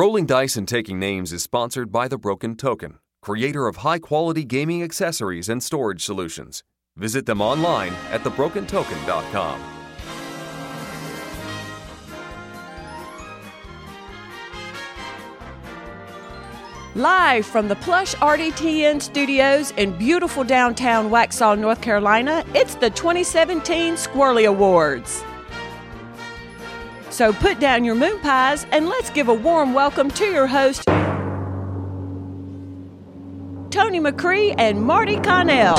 Rolling Dice and Taking Names is sponsored by The Broken Token, creator of high quality gaming accessories and storage solutions. Visit them online at thebrokentoken.com. Live from the plush RDTN studios in beautiful downtown Waxhaw, North Carolina, it's the 2017 Squirrely Awards. So put down your moon pies and let's give a warm welcome to your host, Tony McCree and Marty Connell.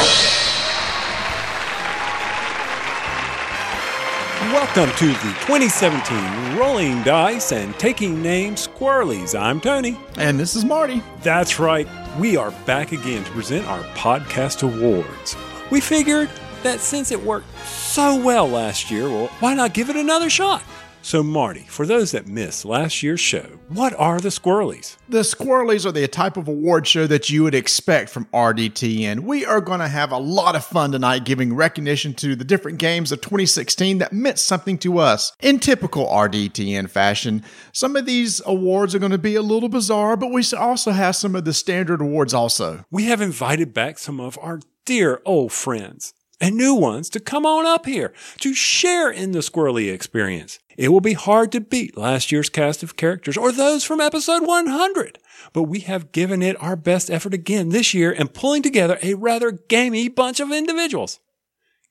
Welcome to the 2017 Rolling Dice and Taking Names Squirrelies. I'm Tony. And this is Marty. That's right. We are back again to present our podcast awards. We figured that since it worked so well last year, well, why not give it another shot? So, Marty, for those that missed last year's show, what are the Squirrelies? The Squirrelies are the type of award show that you would expect from RDTN. We are going to have a lot of fun tonight giving recognition to the different games of 2016 that meant something to us. In typical RDTN fashion, some of these awards are going to be a little bizarre, but we also have some of the standard awards also. We have invited back some of our dear old friends and new ones to come on up here to share in the squirrely experience. It will be hard to beat last year's cast of characters or those from episode 100, but we have given it our best effort again this year and pulling together a rather gamey bunch of individuals.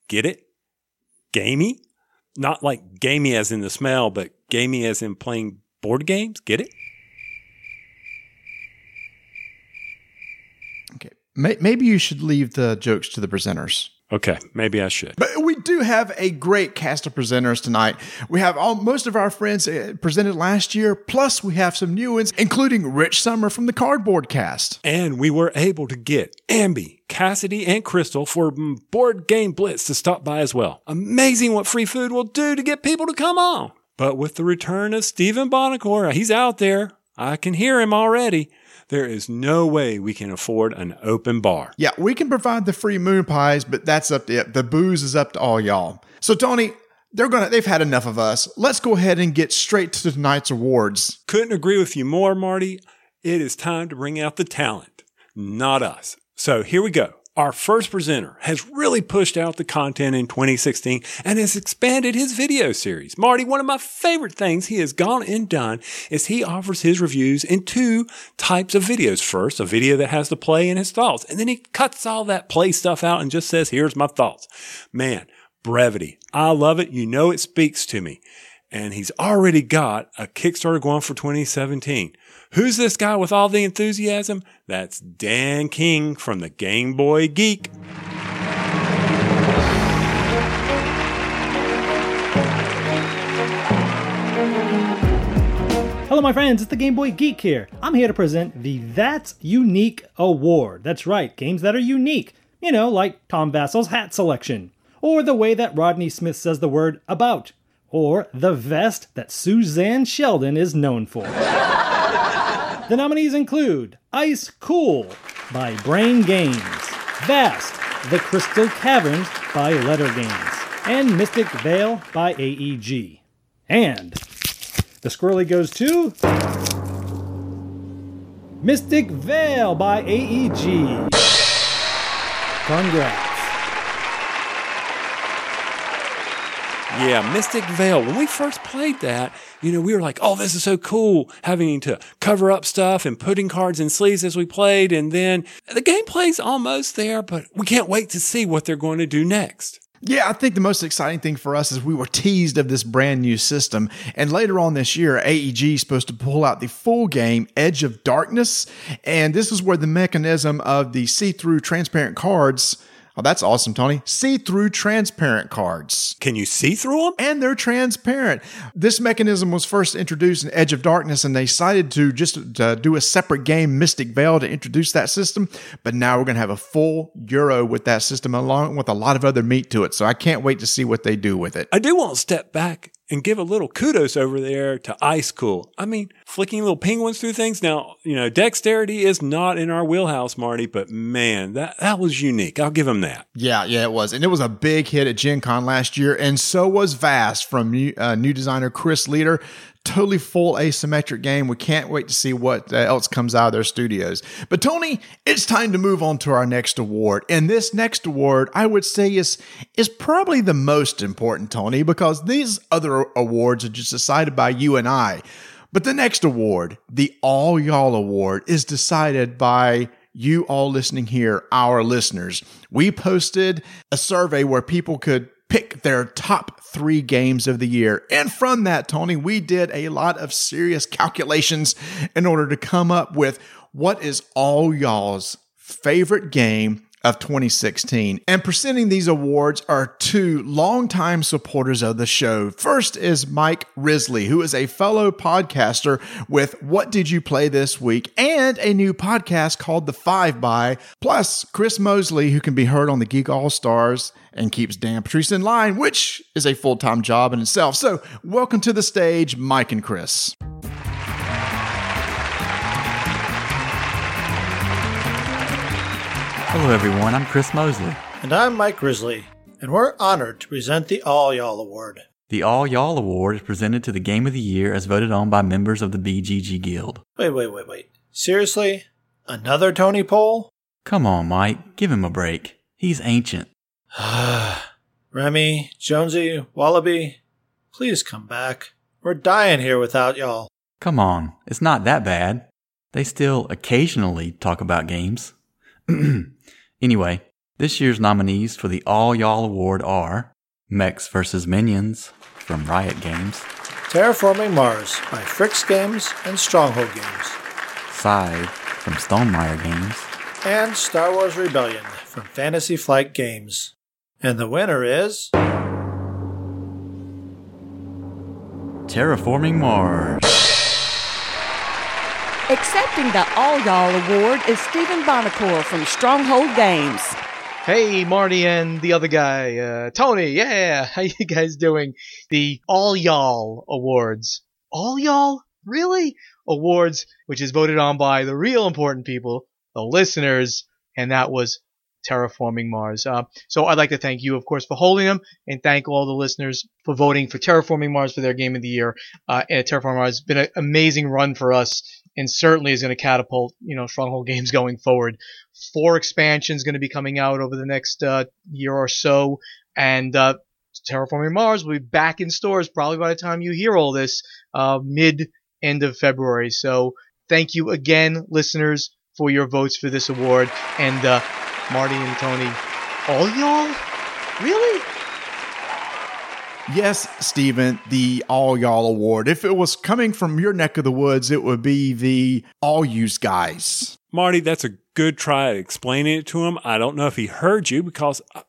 Get it? Gamey? Not like gamey as in the smell, but gamey as in playing board games. Get it? Okay. Maybe you should leave the jokes to the presenters. Okay, maybe I should. But we do have a great cast of presenters tonight. We have all most of our friends uh, presented last year, plus we have some new ones, including Rich Sommer from the Cardboard Cast. And we were able to get Amby, Cassidy, and Crystal for Board Game Blitz to stop by as well. Amazing what free food will do to get people to come on. But with the return of Stephen Buonocore, he's out there. I can hear him already. There is no way we can afford an open bar. Yeah, we can provide the free moon pies, but that's up to it. The booze is up to all y'all. So Tony, they're gonna they've had enough of us. Let's go ahead and get straight to tonight's awards. Couldn't agree with you more, Marty. It is time to bring out the talent, not us. So here we go our first presenter, has really pushed out the content in 2016 and has expanded his video series. Marty, one of my favorite things he has gone and done is he offers his reviews in two types of videos. First, a video that has the play and his thoughts, and then he cuts all that play stuff out and just says, here's my thoughts. Man, brevity. I love it. You know, it speaks to me. And he's already got a Kickstarter going for 2017. Who's this guy with all the enthusiasm? That's Dan King from the Game Boy Geek. Hello, my friends, it's the Game Boy Geek here. I'm here to present the That's Unique Award. That's right, games that are unique. You know, like Tom Vasel's hat selection, or the way that Rodney Smith says the word about, or the vest that Suzanne Sheldon is known for. The nominees include Ice Cool by Brain Games, Vast, The Crystal Caverns by Leder Games, and Mystic Vale by AEG. And the squirrely goes to Mystic Vale by AEG. Congrats. Yeah, Mystic Vale. When we first played that, you know, we were like, oh, this is so cool having to cover up stuff and putting cards in sleeves as we played. And then the gameplay's almost there, but we can't wait to see what they're going to do next. Yeah, I think the most exciting thing for us is we were teased of this brand new system. And later on this year, AEG is supposed to pull out the full game Edge of Darkness. And this is where the mechanism of the see through transparent cards Oh, that's awesome, Tony. See through transparent cards. Can you see through them? And they're transparent. This mechanism was first introduced in Edge of Darkness, and they decided to just uh, do a separate game, Mystic Vale, to introduce that system. But now we're going to have a full Euro with that system, along with a lot of other meat to it. So I can't wait to see what they do with it. I do want to step back and give a little kudos over there to Ice Cool. I mean, flicking little penguins through things. Now, you know, dexterity is not in our wheelhouse, Marty, but man, that, that was unique. I'll give him that. Yeah, yeah, it was. And it was a big hit at Gen Con last year. And so was Vast from new, uh, new designer Chris Leader. Totally full asymmetric game. We can't wait to see what else comes out of their studios. But Tony, it's time to move on to our next award. And this next award, I would say is is probably the most important, Tony, because these other awards are just decided by you and I. But the next award, the All Y'all Award, is decided by you all listening here, our listeners. We posted a survey where people could pick their top three games of the year. And from that, Tony, we did a lot of serious calculations in order to come up with what is all y'all's favorite game of 2016. And presenting these awards are two longtime supporters of the show. First is Mike Risley, who is a fellow podcaster with What Did You Play This Week and a new podcast called The Five By, plus Chris Mosley, who can be heard on the Geek All Stars and keeps Dan Patriss in line, which is a full time job in itself. So, welcome to the stage, Mike and Chris. Hello, everyone. I'm Chris Mosley. And I'm Mike Grizzly, and we're honored to present the All Y'all Award. The All Y'all Award is presented to the Game of the Year as voted on by members of the BGG Guild. Wait, wait, wait, wait. Seriously? Another Tony poll? Come on, Mike. Give him a break. He's ancient. Remy, Jonesy, Wallaby, please come back. We're dying here without y'all. Come on. It's not that bad. They still occasionally talk about games. anyway, this year's nominees for the All Y'all Award are Mechs vs. Minions from Riot Games, Terraforming Mars by FryxGames and Stronghold Games, Scythe from Stonemaier Games, and Star Wars Rebellion from Fantasy Flight Games. And the winner is. Terraforming Mars. Accepting the All Y'all Award is Stephen Buonocore from Stronghold Games. Hey, Marty and the other guy, uh, Tony. Yeah, how you guys doing? The All Y'all Awards. All Y'all? Really? Awards, which is voted on by the real important people, the listeners, and that was Terraforming Mars. Uh, so I'd like to thank you, of course, for holding them, and thank all the listeners for voting for Terraforming Mars for their Game of the Year. Uh, and Terraforming Mars has been an amazing run for us, and certainly is going to catapult, you know, Stronghold games going forward. Four expansions going to be coming out over the next uh, year or so, and uh, Terraforming Mars will be back in stores probably by the time you hear all this, uh, mid end of February. So thank you again, listeners, for your votes for this award, and uh, Marty and Tony, all y'all, really? Yes, Stephen, the All Y'all Award. If it was coming from your neck of the woods, it would be the All Yous Guys. Marty, that's a good try at explaining it to him. I don't know if he heard you because uh,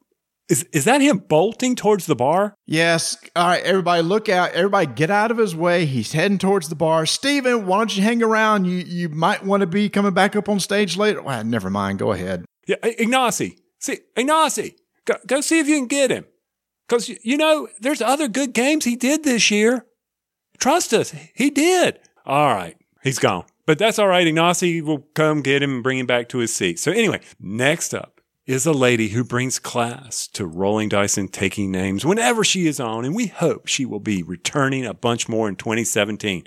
is is that him bolting towards the bar? Yes. All right, everybody, look out. Everybody, get out of his way. He's heading towards the bar. Stephen, why don't you hang around? You you might want to be coming back up on stage later. Well, never mind. Go ahead. Yeah, Ignacy. See, Ignacy, go, go see if you can get him. Because, you know, there's other good games he did this year. Trust us, he did. All right, he's gone. But that's all right. Ignacy will come get him and bring him back to his seat. So, anyway, next up is a lady who brings class to rolling dice and taking names whenever she is on, and we hope she will be returning a bunch more in 2017.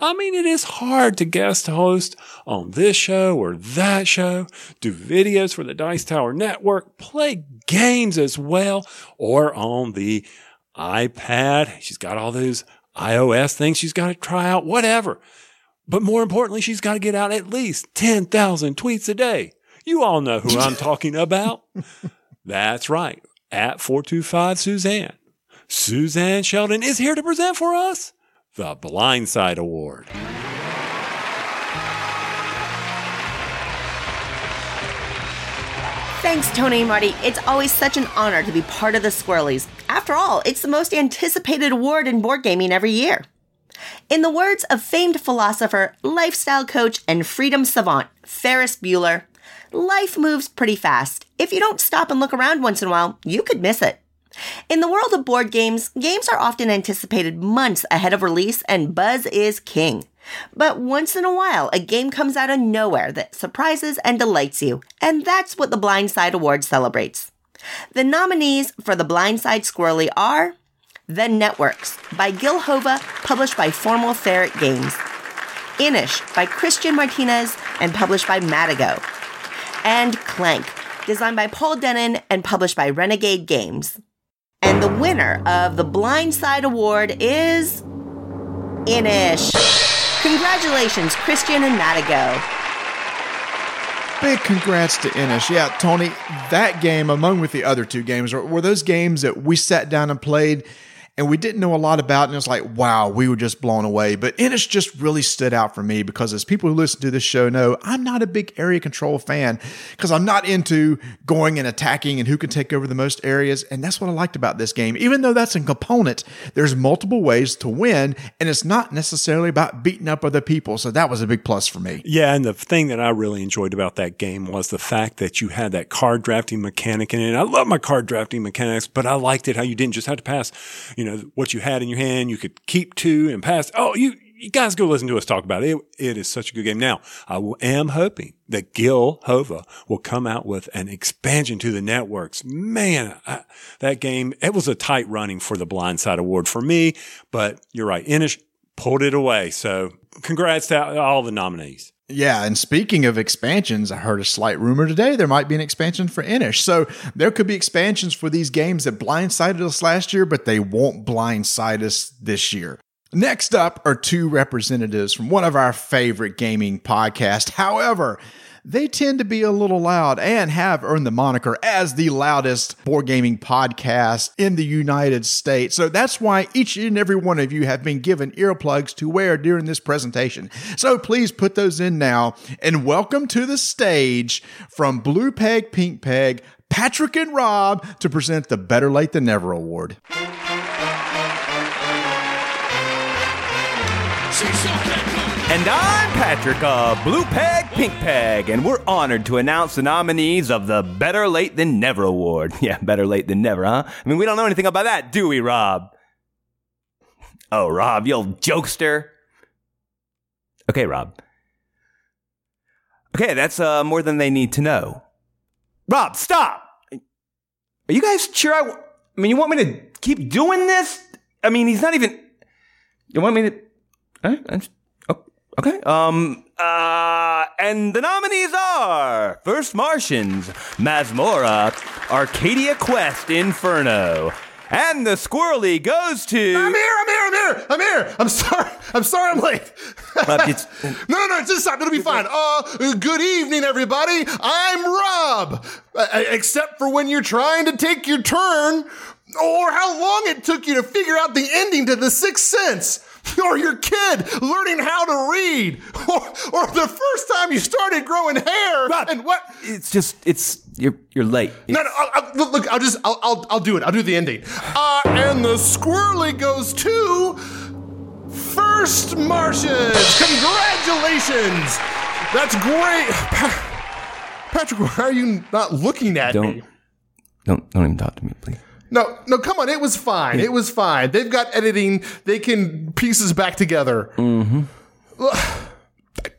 I mean, it is hard to guest host on this show or that show, do videos for the Dice Tower Network, play games as well, or on the iPad. She's got all those iOS things she's got to try out, whatever. But more importantly, she's got to get out at least 10,000 tweets a day. You all know who I'm talking about. That's right. At 425 Suzanne. Suzanne Sheldon is here to present for us the Blindside Award. Thanks, Tony and Marty. It's always such an honor to be part of the Squirrelies. After all, it's the most anticipated award in board gaming every year. In the words of famed philosopher, lifestyle coach, and freedom savant Ferris Bueller, life moves pretty fast. If you don't stop and look around once in a while, you could miss it. In the world of board games, games are often anticipated months ahead of release, and buzz is king. But once in a while, a game comes out of nowhere that surprises and delights you, and that's what the Blindside Award celebrates. The nominees for the Blindside Squirrely are The Networks by Gil Hova, published by Formal Ferret Games. Inis by Christian Martinez and published by Matagot. And Clank, designed by Paul Dennen and published by Renegade Games. And the winner of the Blindside Award is. Inis. Congratulations, Christian and Matagot. Big congrats to Inis. Yeah, Tony, that game, among with the other two games, were, were those games that we sat down and played and we didn't know a lot about. It, And it was like, wow, we were just blown away. But Inis just really stood out for me because as people who listen to this show know, I'm not a big area control fan because I'm not into going and attacking and who can take over the most areas. And that's what I liked about this game. Even though that's a component, there's multiple ways to win and it's not necessarily about beating up other people. So that was a big plus for me. Yeah, and the thing that I really enjoyed about that game was the fact that you had that card drafting mechanic in it. I love my card drafting mechanics, but I liked it how you didn't just have to pass, you know, what you had in your hand. You could keep two and pass. Oh, you, you guys go listen to us talk about it. it. It is such a good game. Now, I am hoping that Gil Hova will come out with an expansion to the networks. Man, I, that game, it was a tight running for the Blind Side Award for me, but you're right. Inis pulled it away. So congrats to all the nominees. Yeah, and speaking of expansions, I heard a slight rumor today there might be an expansion for Inis. So there could be expansions for these games that blindsided us last year, but they won't blindside us this year. Next up are two representatives from one of our favorite gaming podcasts. However, they tend to be a little loud and have earned the moniker as the loudest board gaming podcast in the United States. So that's why each and every one of you have been given earplugs to wear during this presentation. So please put those in now and welcome to the stage from Blue Peg, Pink Peg, Patrick and Rob to present the Better Late Than Never Award. And I'm Patrick of Blue Peg, Pink Peg, and we're honored to announce the nominees of the Better Late Than Never Award. Yeah, better late than never, huh? I mean, we don't know anything about that, do we, Rob? Oh, Rob, you old jokester. Okay, Rob. Okay, that's uh, more than they need to know. Rob, stop! Are you guys sure I. W- I mean, you want me to keep doing this? I mean, he's not even. You want me to. Right, I'm, oh, okay. Um. Uh. And the nominees are First Martians, Masmorra, Arcadia Quest, Inferno, and the Squirrely goes to. I'm here, I'm here, I'm here, I'm here. I'm sorry, I'm sorry I'm late. Rob, no, no, no, just stop. It'll be fine. Uh, good evening, everybody. I'm Rob. Uh, except for when you're trying to take your turn, or how long it took you to figure out the ending to The Sixth Sense. Or your kid learning how to read, or, or the first time you started growing hair, Rob, and what? It's just. It's. You're, you're late. No, no, I'll, I'll, look, look, I'll just, I'll, I'll, I'll do it. I'll do the ending. Uh, and the squirrely goes to First Martians. Congratulations. That's great. Pa- Patrick, why are you not looking at Don't. me? Don't. Don't even talk to me, please. No, no, come on. It was fine. It was fine. They've got editing. They can pieces back together. Mm-hmm.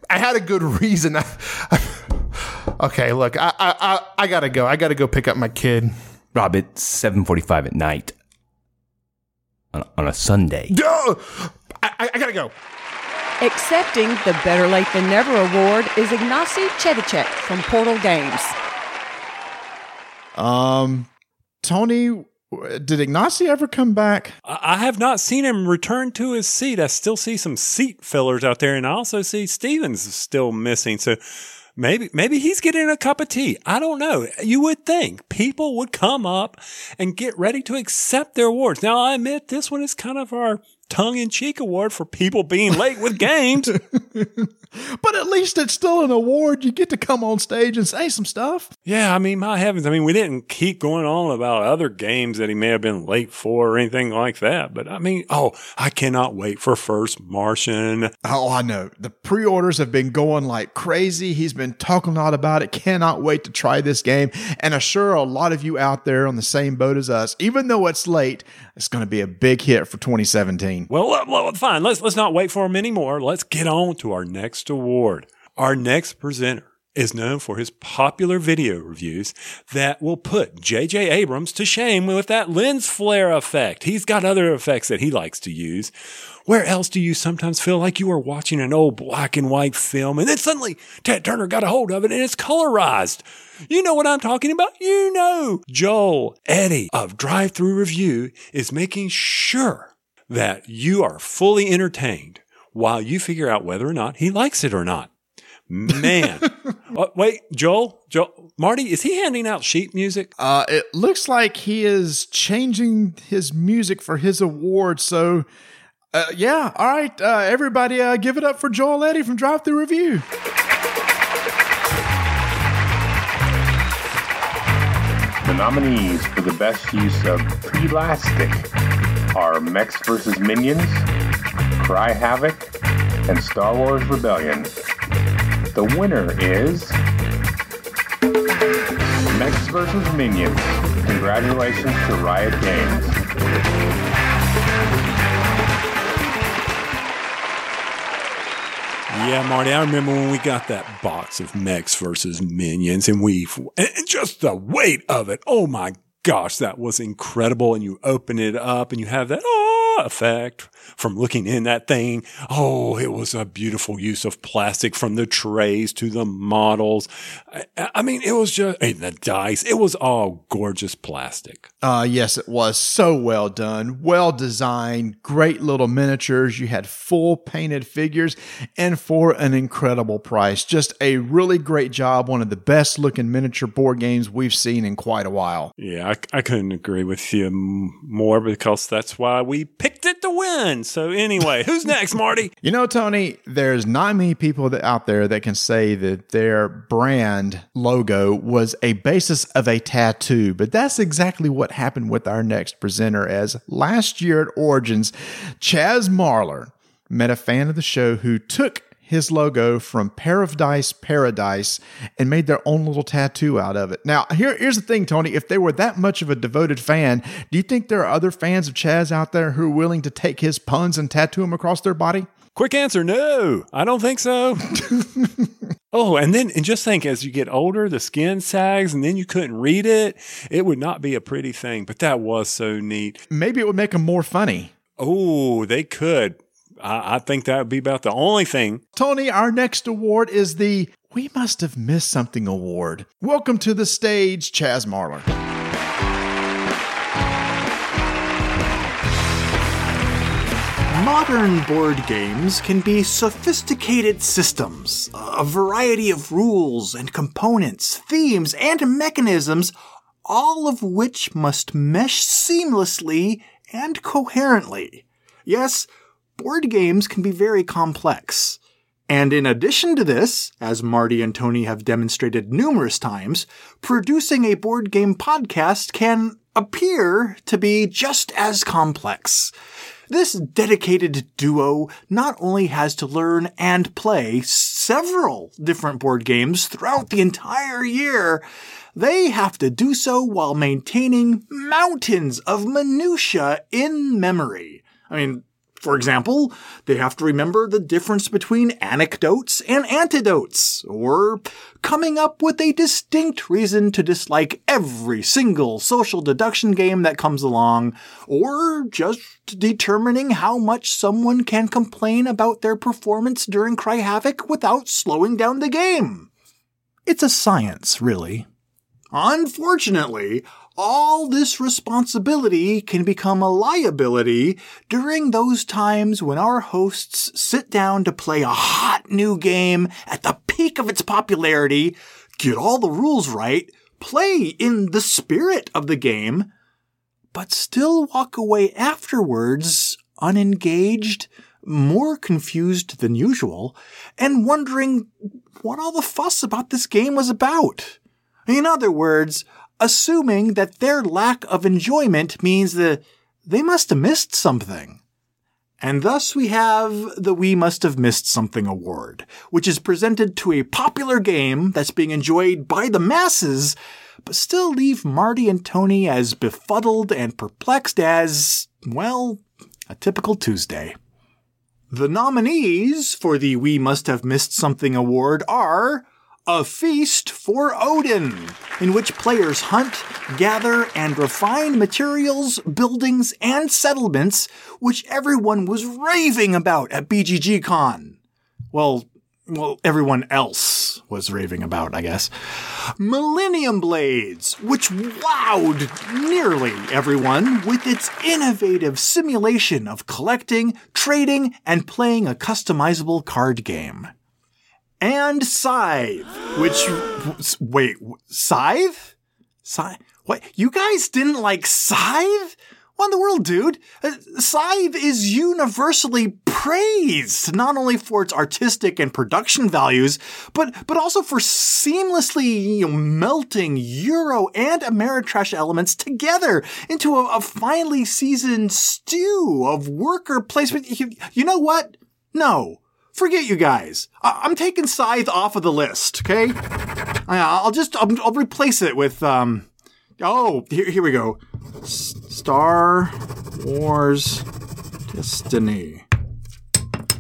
I had a good reason. okay, look, I, I, I, I gotta go. I gotta go pick up my kid. Rob, it's 7:45 at night. On, on a Sunday. Duh! I, I, I gotta go. Accepting the Better Late Than Never award is Ignacy Trzewiczek from Portal Games. Um, Tony, did Ignacy ever come back? I have not seen him return to his seat. I still see some seat fillers out there, and I also see Stevens still missing. So maybe maybe he's getting a cup of tea. I don't know. You would think people would come up and get ready to accept their awards. Now I admit this one is kind of our tongue-in-cheek award for people being late with games. But at least it's still an award. You get to come on stage and say some stuff. Yeah, I mean, my heavens. I mean, we didn't keep going on about other games that he may have been late for or anything like that. But I mean, oh, I cannot wait for First Martian. Oh, I know. The pre orders have been going like crazy. He's been talking a lot about it. Cannot wait to try this game. And I assure a lot of you out there on the same boat as us, even though it's late, it's going to be a big hit for 2017. Well, well, fine. Let's let's not wait for him anymore. Let's get on to our next award. Our next presenter is known for his popular video reviews that will put J.J. Abrams to shame with that lens flare effect. He's got other effects that he likes to use. Where else do you sometimes feel like you are watching an old black and white film and then suddenly Ted Turner got a hold of it and it's colorized? You know what I'm talking about? You know. Joel Eddy of Drive Thru Review is making sure that you are fully entertained while you figure out whether or not he likes it or not. Man. uh, wait, Joel, Joel, Marty, is he handing out sheet music? Uh, it looks like he is changing his music for his award. So, uh, yeah, all right, uh, everybody, uh, give it up for Joel Eddy from Drive Thru Review. The nominees for the best use of Plastic are Mechs vs. Minions, Cry Havoc, and Star Wars Rebellion. The winner is Mechs vs. Minions. Congratulations to Riot Games. Yeah, Marty, I remember when we got that box of mechs versus minions and we, and just the weight of it. Oh my gosh, that was incredible. And you open it up and you have that, ah, effect from looking in that thing. Oh, it was a beautiful use of plastic from the trays to the models. I, I mean, it was just, and the dice, it was all gorgeous plastic. Uh, yes, it was so well done, well designed, great little miniatures. You had full painted figures and for an incredible price. Just a really great job. One of the best looking miniature board games we've seen in quite a while. Yeah, I, I couldn't agree with you more because that's why we picked it to win. So anyway, who's next, Marty? You know, Tony, there's not many people that, out there that can say that their brand logo was a basis of a tattoo, but that's exactly what happened with our next presenter. As last year at Origins, Chaz Marlar met a fan of the show who took his logo from Paradise Dice Paradise and made their own little tattoo out of it. Now, here, here's the thing, Tony. If they were that much of a devoted fan, do you think there are other fans of Chaz out there who are willing to take his puns and tattoo them across their body? Quick answer no, I don't think so. oh, and then, and just think as you get older, the skin sags and then you couldn't read it. It would not be a pretty thing, but that was so neat. Maybe it would make them more funny. Oh, they could. I, I think that would be about the only thing. Tony, our next award is the We Must Have Missed Something Award. Welcome to the stage, Chaz Marlar. Modern board games can be sophisticated systems, a variety of rules and components, themes, and mechanisms, all of which must mesh seamlessly and coherently. Yes, board games can be very complex. And in addition to this, as Marty and Tony have demonstrated numerous times, producing a board game podcast can appear to be just as complex. This dedicated duo not only has to learn and play several different board games throughout the entire year, they have to do so while maintaining mountains of minutia in memory. I mean, for example, they have to remember the difference between anecdotes and antidotes, or coming up with a distinct reason to dislike every single social deduction game that comes along, or just determining how much someone can complain about their performance during Cry Havoc without slowing down the game. It's a science, really. Unfortunately, all this responsibility can become a liability during those times when our hosts sit down to play a hot new game at the peak of its popularity, get all the rules right, play in the spirit of the game, but still walk away afterwards unengaged, more confused than usual, and wondering what all the fuss about this game was about. In other words, assuming that their lack of enjoyment means that they must have missed something. And thus we have the We Must Have Missed Something Award, which is presented to a popular game that's being enjoyed by the masses, but still leave Marty and Tony as befuddled and perplexed as, well, a typical Tuesday. The nominees for the We Must Have Missed Something Award are A Feast for Odin, in which players hunt, gather, and refine materials, buildings, and settlements, which everyone was raving about at BGG Con. Well, well, everyone else was raving about, I guess. Millennium Blades, which wowed nearly everyone with its innovative simulation of collecting, trading, and playing a customizable card game. And Scythe, which, wait, Scythe? Scythe? What? You guys didn't like Scythe? What in the world, dude? Uh, Scythe is universally praised, not only for its artistic and production values, but but also for seamlessly you know, melting Euro and Ameritrash elements together into a, a finely seasoned stew of worker placement. You, you know what? No. Forget you guys. I- am taking Scythe off of the list, okay? I'll just, I'll, I'll replace it with, um, oh, here, here we go. Star Wars Destiny.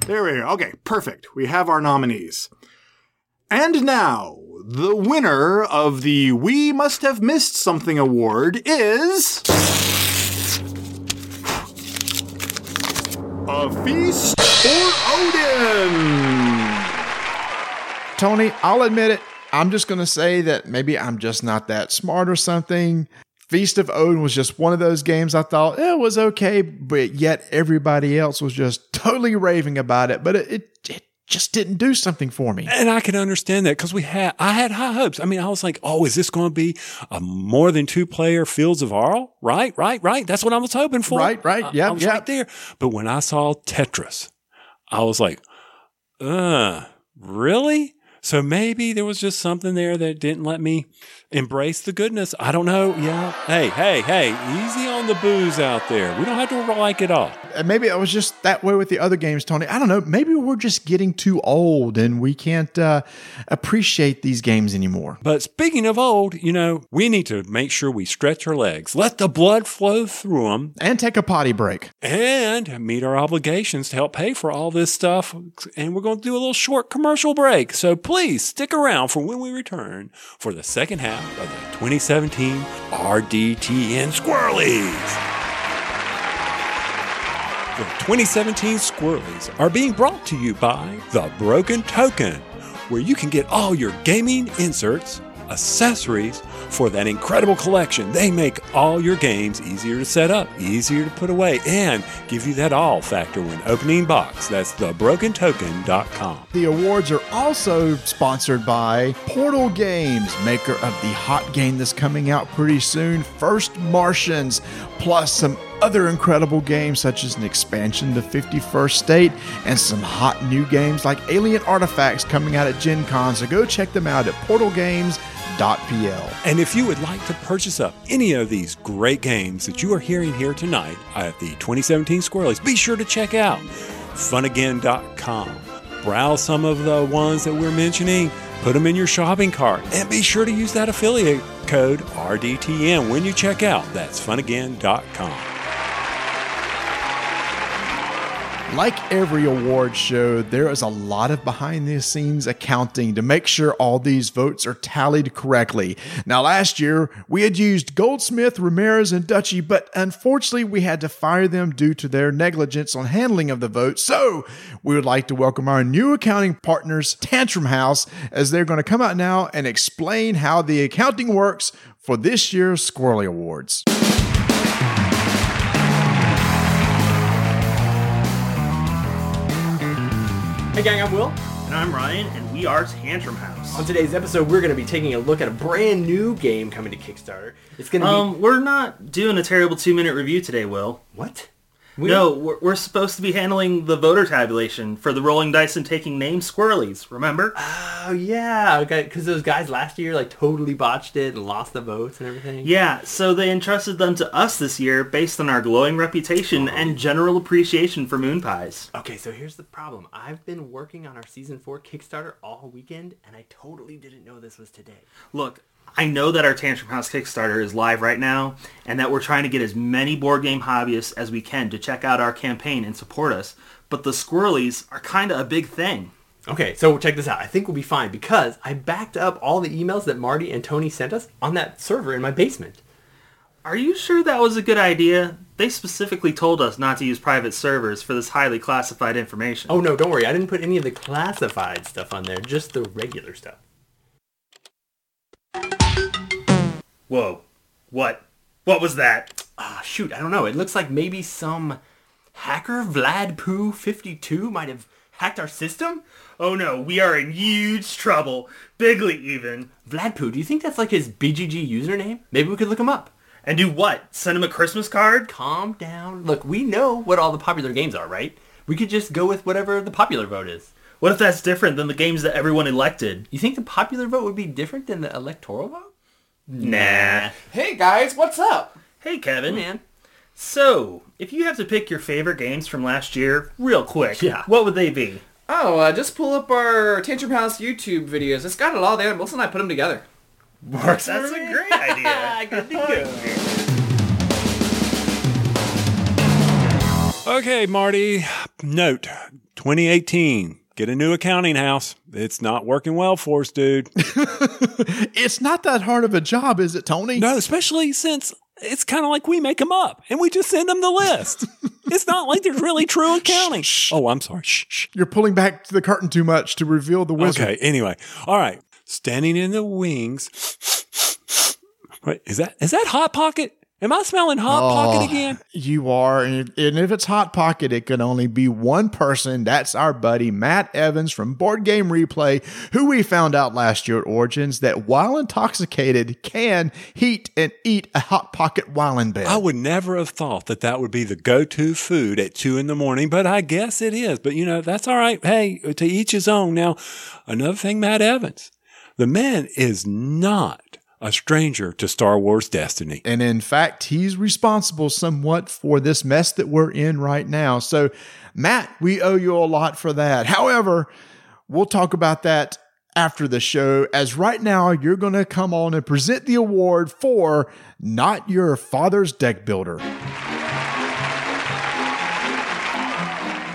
There we go. Okay, perfect. We have our nominees. And now, the winner of the We Must Have Missed Something award is. A Feast for Odin! Tony, I'll admit it. I'm just going to say that maybe I'm just not that smart or something. Feast of Odin was just one of those games I thought eh, it was okay, but yet everybody else was just totally raving about it. But it, it, it just didn't do something for me. And I can understand that because we had, I had high hopes. I mean, I was like, oh, is this going to be a more than two player Fields of Arle? Right, right, right. That's what I was hoping for. Right, right. Yeah, I was yeah. right there. But when I saw Tetris, I was like, uh, really? So maybe there was just something there that didn't let me embrace the goodness. I don't know. Yeah. Hey, hey, hey, easy on the booze out there. We don't have to like it all. And maybe I was just that way with the other games, Tony. I don't know. Maybe we're just getting too old and we can't uh, appreciate these games anymore. But speaking of old, you know, we need to make sure we stretch our legs, let the blood flow through them, and take a potty break, and meet our obligations to help pay for all this stuff. And we're going to do a little short commercial break. So please stick around for when we return for the second half of the 2017 RDTN Squirrelies. The 2017 Squirrelies are being brought to you by The Broken Token, where you can get all your gaming inserts, accessories for that incredible collection. They make all your games easier to set up, easier to put away, and give you that all factor when opening box. That's thebrokentoken.com. The awards are also sponsored by Portal Games, maker of the hot game that's coming out pretty soon, First Martians, plus some other incredible games such as an expansion to 51st State and some hot new games like Alien Artifacts coming out at Gen Con. So go check them out at portalgames.pl. And if you would like to purchase up any of these great games that you are hearing here tonight at the 2017 Squirrelies, be sure to check out funagain.com. Browse some of the ones that we're mentioning, put them in your shopping cart, and be sure to use that affiliate code RDTN when you check out. That's funagain.com. Like every award show, there is a lot of behind the scenes accounting to make sure all these votes are tallied correctly. Now, last year, we had used Goldsmith, Ramirez, and Dutchy, but unfortunately, we had to fire them due to their negligence on handling of the votes. So, we would like to welcome our new accounting partners, Tantrum House, as they're going to come out now and explain how the accounting works for this year's Squirrely Awards. Hey gang, I'm Will. And I'm Ryan, and we are Tantrum House. On today's episode, we're going to be taking a look at a brand new game coming to Kickstarter. It's going to um, be. We're not doing a terrible two minute review today, Will. What? We no, we're, we're, supposed to be handling the voter tabulation for the rolling dice and taking name squirrelies. Remember? Oh yeah, okay. Because those guys last year like totally botched it and lost the votes and everything. Yeah, so they entrusted them to us this year based on our glowing reputation oh. and general appreciation for moon pies. Okay, so here's the problem. I've been working on our season four Kickstarter all weekend, and I totally didn't know this was today. Look, I know that our Tantrum House Kickstarter is live right now and that we're trying to get as many board game hobbyists as we can to check out our campaign and support us, but the Squirrelies are kind of a big thing. Okay, so check this out. I think we'll be fine because I backed up all the emails that Marty and Tony sent us on that server in my basement. Are you sure that was a good idea? They specifically told us not to use private servers for this highly classified information. Oh no, don't worry. I didn't put any of the classified stuff on there, just the regular stuff. Whoa. What? What was that? Ah, shoot, I don't know. It looks like maybe some hacker Vlad Poo 52 might have hacked our system. Oh no, we are in huge trouble. Bigly even. Vlad Poo, do you think that's like his BGG username? Maybe we could look him up. And do what? Send him a Christmas card? Calm down. Look, we know what all the popular games are, right? We could just go with whatever the popular vote is. What if that's different than the games that everyone elected? You think the popular vote would be different than the electoral vote? Nah. Hey guys, what's up? Hey Kevin. Man. So, if you have to pick your favorite games from last year, real quick, Yeah. what would they be? Oh, uh, just pull up our Tantrum House YouTube videos. It's got it all there. Melissa and I put them together. Works. That's a great idea. Good to go. Okay, Marty. Note 2018. Get a new accounting house. It's not working well for us, dude. It's not that hard of a job, is it, Tony? No, especially since it's kind of like we make them up and we just send them the list. it's not like there's really true accounting. Oh, I'm sorry. Shh, shh. You're pulling back the curtain too much to reveal the wizard. Okay, anyway. All right. Standing in the wings. Wait, is that is that hot pocket? Am I smelling hot pocket Oh, again? You are. And and if it's Hot Pocket, it can only be one person. That's our buddy, Matt Evans from Board Game Replay, who we found out last year at Origins that while intoxicated can heat and eat a Hot Pocket while in bed. I would never have thought that that would be the go-to food at two in the morning, but I guess it is. But you know, that's all right. Hey, to each his own. Now, another thing, Matt Evans, the man is not a stranger to Star Wars Destiny. And in fact, he's responsible somewhat for this mess that we're in right now. So, Matt, we owe you a lot for that. However, we'll talk about that after the show, as right now you're going to come on and present the award for Not Your Father's Deck Builder.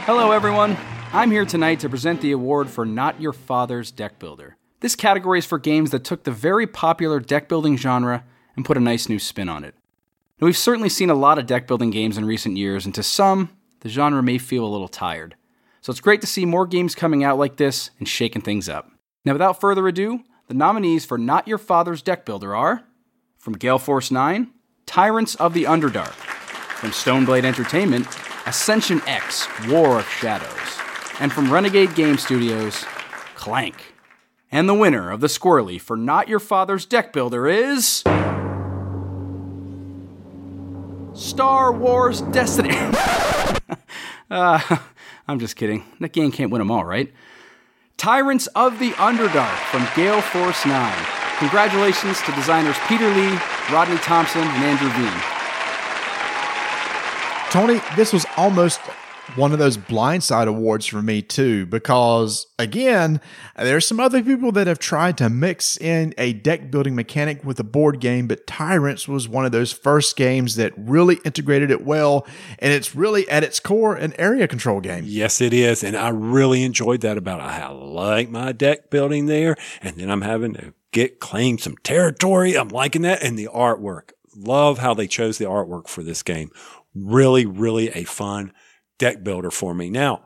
Hello, everyone. I'm here tonight to present the award for Not Your Father's Deck Builder. This category is for games that took the very popular deck building genre and put a nice new spin on it. Now, we've certainly seen a lot of deck building games in recent years, and to some, the genre may feel a little tired. So it's great to see more games coming out like this and shaking things up. Now, without further ado, the nominees for Not Your Father's Deck Builder are from Gale Force 9, Tyrants of the Underdark, from Stoneblade Entertainment, Ascension X War of Shadows, and from Renegade Game Studios, Clank. And the winner of the Squirrely for Not Your Father's Deck Builder is. Star Wars Destiny. uh, I'm just kidding. That game can't win them all, right? Tyrants of the Underdark from Gale Force 9. Congratulations to designers Peter Lee, Rodney Thompson, and Andrew Veen. Tony, this was almost one of those blindside awards for me too, because again, there's some other people that have tried to mix in a deck building mechanic with a board game, but Tyrants was one of those first games that really integrated it well, and it's really at its core an area control game. Yes, it is. And I really enjoyed that about it. I like my deck building there. And then I'm having to get claim some territory. I'm liking that. And the artwork. Love how they chose the artwork for this game. Really, really a fun deck builder for me. Now,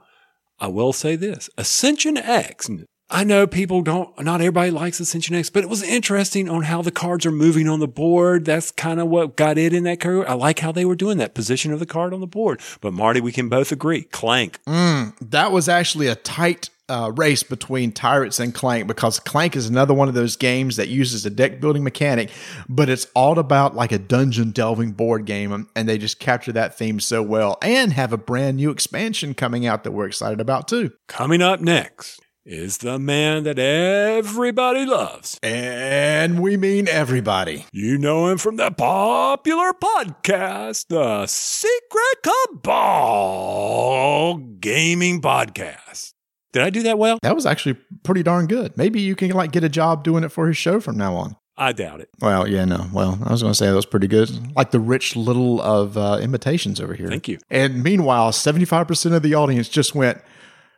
I will say this Ascension X. I know people don't, not everybody likes Ascension X, but it was interesting on how the cards are moving on the board. That's kind of what got it in that career. I like how they were doing that position of the card on the board. But Marty, we can both agree. Clank. Mm, that was actually a tight uh, race between Tyrants and Clank because Clank is another one of those games that uses a deck building mechanic, but it's all about like a dungeon delving board game, and they just capture that theme so well and have a brand new expansion coming out that we're excited about too. Coming up next is the man that everybody loves. And we mean everybody. You know him from the popular podcast, the Secret Cabal Gaming Podcast. Did I do that well? That was actually pretty darn good. Maybe you can like get a job doing it for his show from now on. I doubt it. Well, yeah, no. Well, I was going to say that was pretty good. Like the rich little of uh, imitations over here. Thank you. And meanwhile, 75% of the audience just went,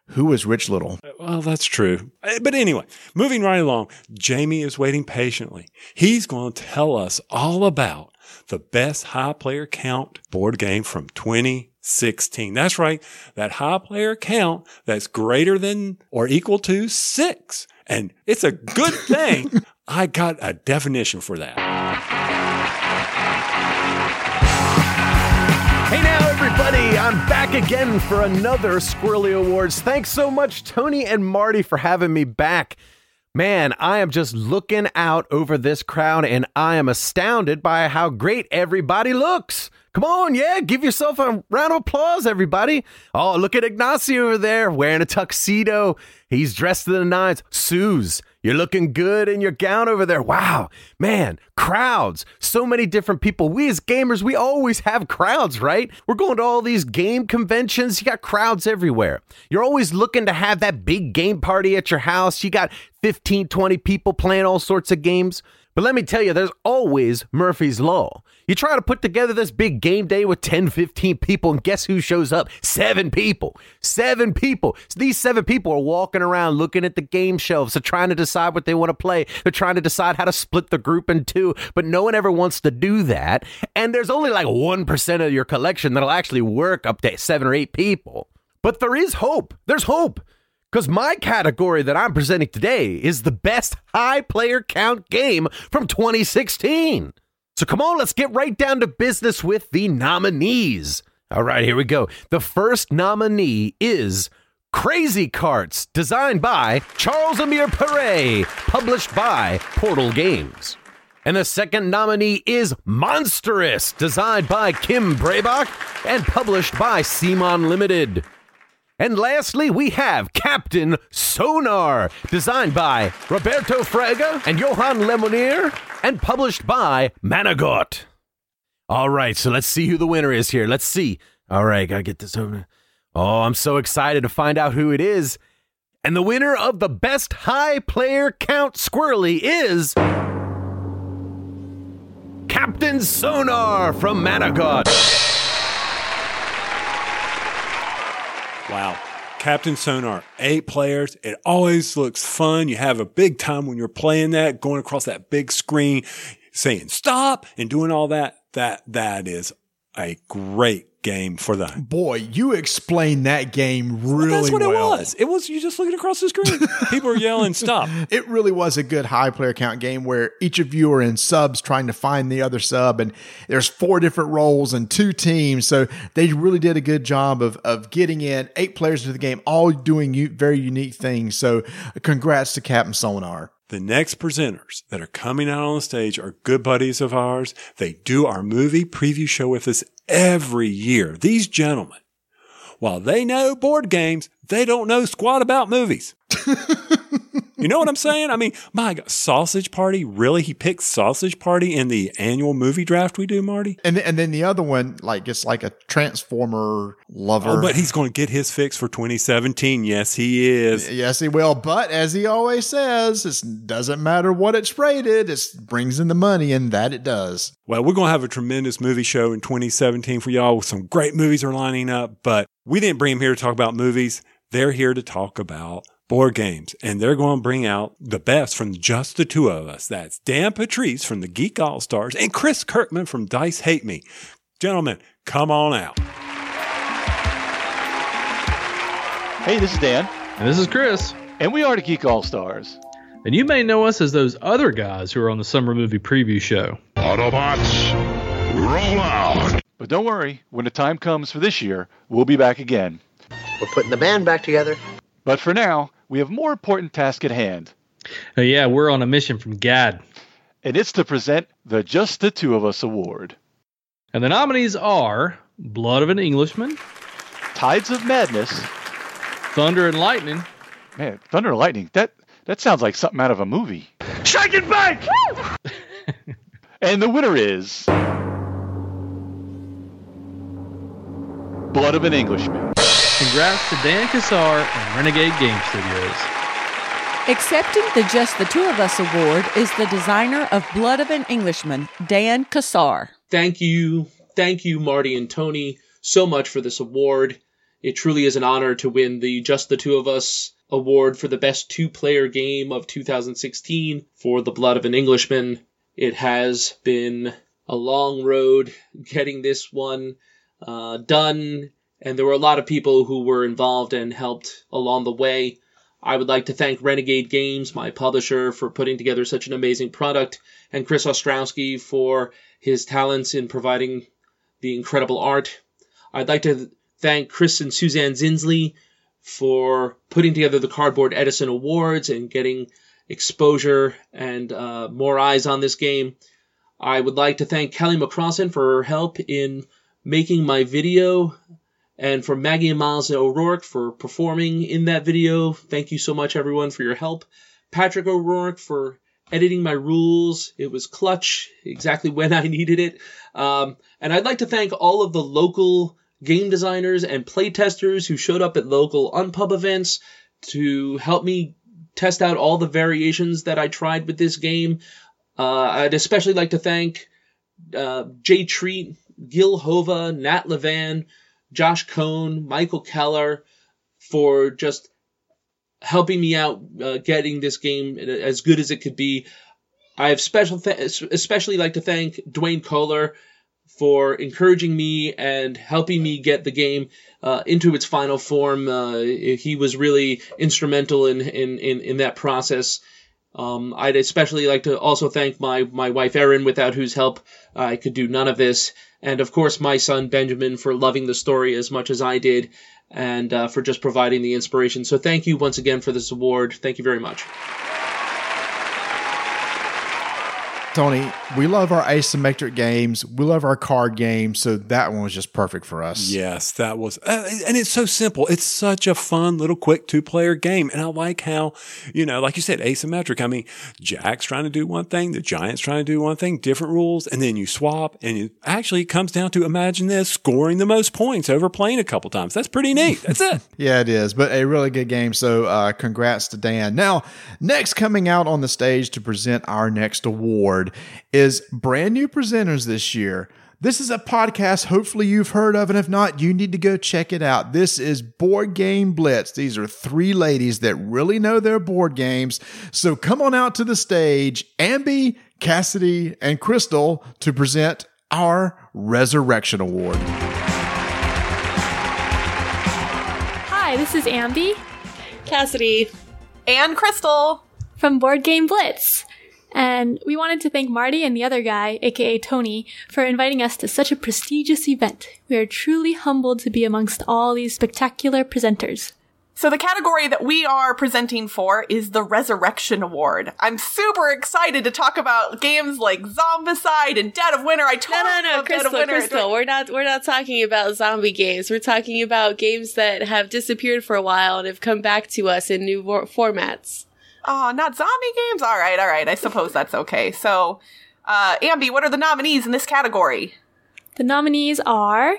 Who is Rich Little? Well, that's true. Uh, But anyway, moving right along, Jamie is waiting patiently. He's going to tell us all about the best high player count board game from 2016. That's right. That high player count that's greater than or equal to six. And it's a good thing I got a definition for that. Hey now, everybody! I'm back again for another Squirrely Awards. Thanks so much, Tony and Marty, for having me back. Man, I am just looking out over this crowd and I am astounded by how great everybody looks. Come on, yeah, give yourself a round of applause, everybody. Oh, look at Ignacio over there wearing a tuxedo. He's dressed to the nines. Suze, you're looking good in your gown over there. Wow, man, crowds. So many different people. We as gamers, we always have crowds, right? We're going to all these game conventions. You got crowds everywhere. You're always looking to have that big game party at your house. You got 15, 20 people playing all sorts of games. But let me tell you, there's always Murphy's Law. You try to put together this big game day with 10, 15 people, and guess who shows up? Seven people. Seven people. So these seven people are walking around looking at the game shelves. They're trying to decide what they want to play. They're trying to decide how to split the group in two, but no one ever wants to do that. And there's only like 1% of your collection that'll actually work up to seven or eight people. But there is hope. There's hope. Because my category that I'm presenting today is the best high player count game from 2016. So come on, let's get right down to business with the nominees. All right, here we go. The first nominee is Crazy Carts, designed by Charles Amir Perret, published by Portal Games. And the second nominee is Monstrous, designed by Kim Brebach and published by Simon Limited. And lastly, we have Captain Sonar, designed by Roberto Fraga and Yohan Lemonnier, and published by Matagot. All right, so let's see who the winner is here. Let's see. All right, gotta get this over. Oh, I'm so excited to find out who it is. And the winner of the best high player count squirrely is. Captain Sonar from Matagot. Wow. Captain Sonar, eight players. It always looks fun. You have a big time when you're playing that, going across that big screen, saying stop and doing all that. That, that is a great game for the Boy, you explained that game really well. That's what well. it was. It was you just looking across the screen. People are yelling stop. It really was a good high player count game where each of you are in subs trying to find the other sub, and there's four different roles and two teams. So they really did a good job of of getting in eight players into the game, all doing very unique things. So congrats to Captain Sonar. The next presenters that are coming out on the stage are good buddies of ours. They do our movie preview show with us every year. These gentlemen, while they know board games, they don't know squat about movies. you know what I'm saying? I mean, my God, Sausage Party, really? He picked Sausage Party in the annual movie draft we do, Marty? And then, and then the other one, like it's like a transformer lover. Oh, but he's going to get his fix for 2017. Yes, he is. Yes, he will. But as he always says, it doesn't matter what it's rated. It brings in the money, and that it does. Well, we're going to have a tremendous movie show in 2017 for y'all. Some great movies are lining up, but we didn't bring him here to talk about movies. They're here to talk about board games, and they're going to bring out the best from just the two of us. That's Dan Patriss from the Geek All Stars and Chris Kirkman from Dice Hate Me. Gentlemen, come on out. Hey, this is Dan. And this is Chris. And we are the Geek All Stars. And you may know us as those other guys who are on the summer movie preview show. Autobots, roll out. But don't worry, when the time comes for this year, we'll be back again. We're putting the band back together. But for now, we have more important task at hand. Uh, yeah, we're on a mission from GAD. And it's to present the Just the Two of Us Award. And the nominees are Blood of an Englishman, Tides of Madness, Thunder and Lightning. Man, Thunder and Lightning, that, that sounds like something out of a movie. Shake and bake! And the winner is. Blood of an Englishman. Congrats to Dan Cassar and Renegade Game Studios. Accepting the Just the Two of Us award is the designer of Blood of an Englishman, Dan Cassar. Thank you. Thank you, Marty and Tony, so much for this award. It truly is an honor to win the Just the Two of Us award for the best two player game of 2016 for The Blood of an Englishman. It has been a long road getting this one uh, done, and there were a lot of people who were involved and helped along the way. I would like to thank Renegade Games, my publisher, for putting together such an amazing product, and Chris Ostrowski for his talents in providing the incredible art. I'd like to thank Chris and Suzanne Zinsli for putting together the Cardboard Edison Awards and getting exposure and uh, more eyes on this game. I would like to thank Kelly McCrossan for her help in making my video and for Maggie and Miles O'Rourke for performing in that video. Thank you so much, everyone, for your help. Patrick O'Rourke for editing my rules. It was clutch, exactly when I needed it. Um, and I'd like to thank all of the local game designers and playtesters who showed up at local Unpub events to help me test out all the variations that I tried with this game. Uh, I'd especially like to thank uh, Jay Treat, Gil Hova, Nat Levan, Josh Cohn, Michael Keller for just helping me out uh, getting this game as good as it could be. I have special especially like to thank Dwayne Kohler for encouraging me and helping me get the game uh, into its final form. Uh, he was really instrumental in in, in, in that process. Um, I'd especially like to also thank my, my wife Erin, without whose help I could do none of this, and of course my son Benjamin for loving the story as much as I did, and uh, for just providing the inspiration. So thank you once again for this award. Thank you very much. Tony, we love our asymmetric games. We love our card games. So that one was just perfect for us. Yes, that was, uh, and it's so simple. It's such a fun little quick two player game. And I like how, you know, like you said, asymmetric. I mean, Jack's trying to do one thing, the Giant's trying to do one thing, different rules, and then you swap. And it actually comes down to imagine this scoring the most points over playing a couple times. That's pretty neat. That's it. yeah, it is. But a really good game. So uh, congrats to Dan. Now, next coming out on the stage to present our next award is brand new presenters this year. This is a podcast hopefully you've heard of, and if not, you need to go check it out. This is Board Game Blitz. These are three ladies that really know their board games. So come on out to the stage, Amby, Cassidy, and Crystal to present our Resurrection Award. Hi, this is Amby, Cassidy, and Crystal from Board Game Blitz. And we wanted to thank Marty and the other guy, aka Tony, for inviting us to such a prestigious event. We are truly humbled to be amongst all these spectacular presenters. So the category that we are presenting for is the Resurrection Award. I'm super excited to talk about games like Zombicide and Dead of Winter. I totally no, no, no, love Crystal, Dead of Winter. Crystal. We're not we're not talking about zombie games. We're talking about games that have disappeared for a while and have come back to us in new vor- formats. Oh, not zombie games? All right, all right. I suppose that's okay. So, uh, Amby, what are the nominees in this category? The nominees are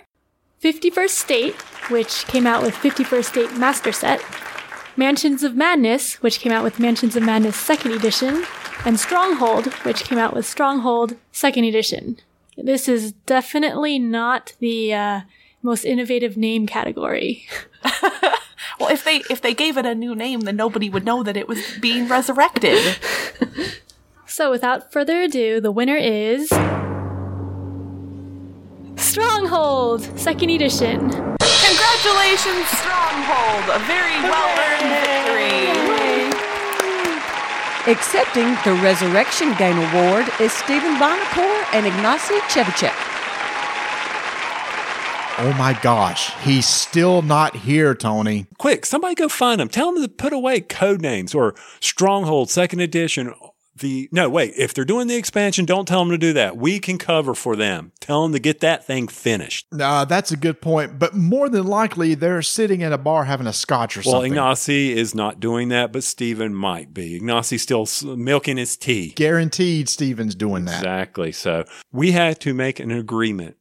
51st State, which came out with 51st State Master Set, Mansions of Madness, which came out with Mansions of Madness Second Edition, and Stronghold, which came out with Stronghold Second Edition. This is definitely not the uh, most innovative name category. Well, if they if they gave it a new name, then nobody would know that it was being resurrected. So, without further ado, the winner is. Stronghold, second edition. Congratulations, Stronghold! A very well earned victory. Accepting the Resurrection Game Award is Stephen Buonocore and Ignacy Trzewiczek. Oh my gosh, he's still not here, Tony. Quick, somebody go find him. Tell him to put away code names or Stronghold Second Edition. The no, wait. If they're doing the expansion, don't tell them to do that. We can cover for them. Tell them to get that thing finished. Nah, that's a good point. But more than likely, they're sitting at a bar having a scotch or Well, something. Ignacy is not doing that, but Stephen might be. Ignacy's still milking his tea. Guaranteed, Stephen's doing that. Exactly. So we had to make an agreement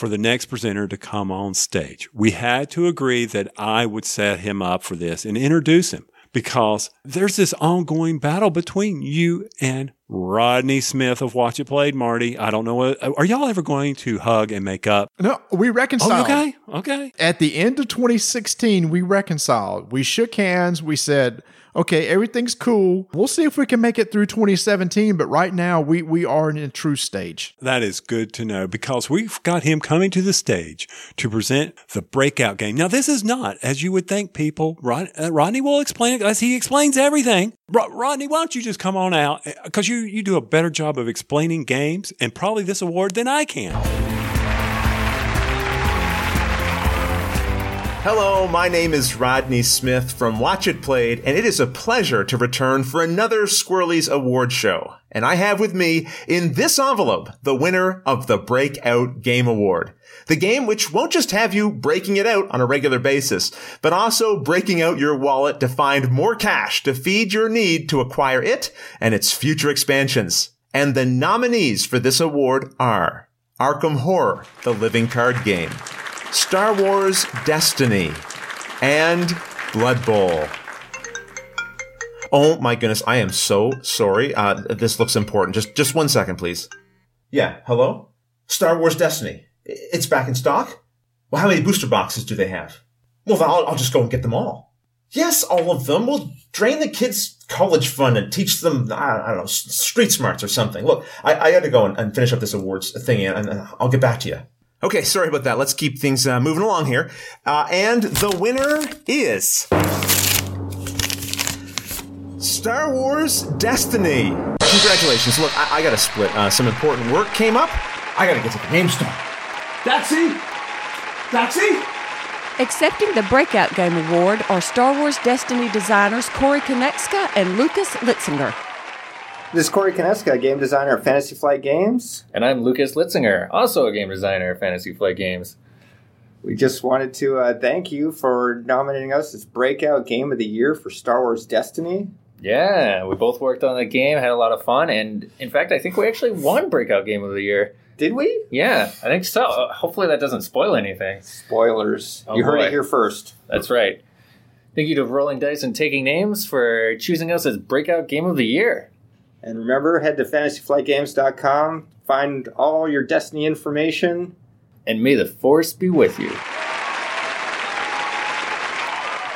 for the next presenter to come on stage. We had to agree that I would set him up for this and introduce him because there's this ongoing battle between you and Rodney Smith of Watch It Played, Marty. I don't know what. Are y'all ever going to hug and make up? No, we oh, reconciled. Oh, okay, okay. At the end of 2016, we reconciled. We shook hands. We said, okay, everything's cool. We'll see if we can make it through 2017. But right now, we, we are in a true stage. That is good to know because we've got him coming to the stage to present the breakout game. Now, this is not, as you would think, people. Rod, uh, Rodney will explain it as he explains everything. Ro- Rodney, why don't you just come on out? Because you, you do a better job of explaining games and probably this award than I can. Hello, my name is Rodney Smith from Watch It Played, and it is a pleasure to return for another Squirrelies Award Show. And I have with me in this envelope the winner of the Breakout Game Award. The game which won't just have you breaking it out on a regular basis, but also breaking out your wallet to find more cash to feed your need to acquire it and its future expansions. And the nominees for this award are Arkham Horror, the living card game. Star Wars Destiny, and Blood Bowl. Oh my goodness, I am so sorry. Uh, this looks important. Just just one second, please. Yeah, hello? Star Wars Destiny. It's back in stock? Well, how many booster boxes do they have? Well, I'll, I'll just go and get them all. Yes, all of them. We'll drain the kids' college fund and teach them, I don't know, street smarts or something. Look, I, I got to go and, and, finish up this awards thing and, and I'll get back to you. Okay, sorry about that. Let's keep things uh, moving along here. Uh, and the winner is Star Wars Destiny. Congratulations. Look, I, I got to split. Uh, some important work came up. I got to get to the game store. Daxi? Daxi? Accepting the Breakout Game Award are Star Wars Destiny designers Corey Konieczka and Lucas Litzinger. This is Corey Konieczka, game designer of Fantasy Flight Games. And I'm Lucas Litzinger, also a game designer of Fantasy Flight Games. We just wanted to uh, thank you for nominating us as Breakout Game of the Year for Star Wars Destiny. Yeah, we both worked on the game, had a lot of fun, and in fact, I think we actually won Breakout Game of the Year. Did we? Yeah, I think so. Uh, hopefully, that doesn't spoil anything. Spoilers. Oh, you heard it here first. That's right. Thank you to Rolling Dice and Taking Names for choosing us as Breakout Game of the Year. And remember, head to fantasyflightgames.com, find all your Destiny information. And may the Force be with you.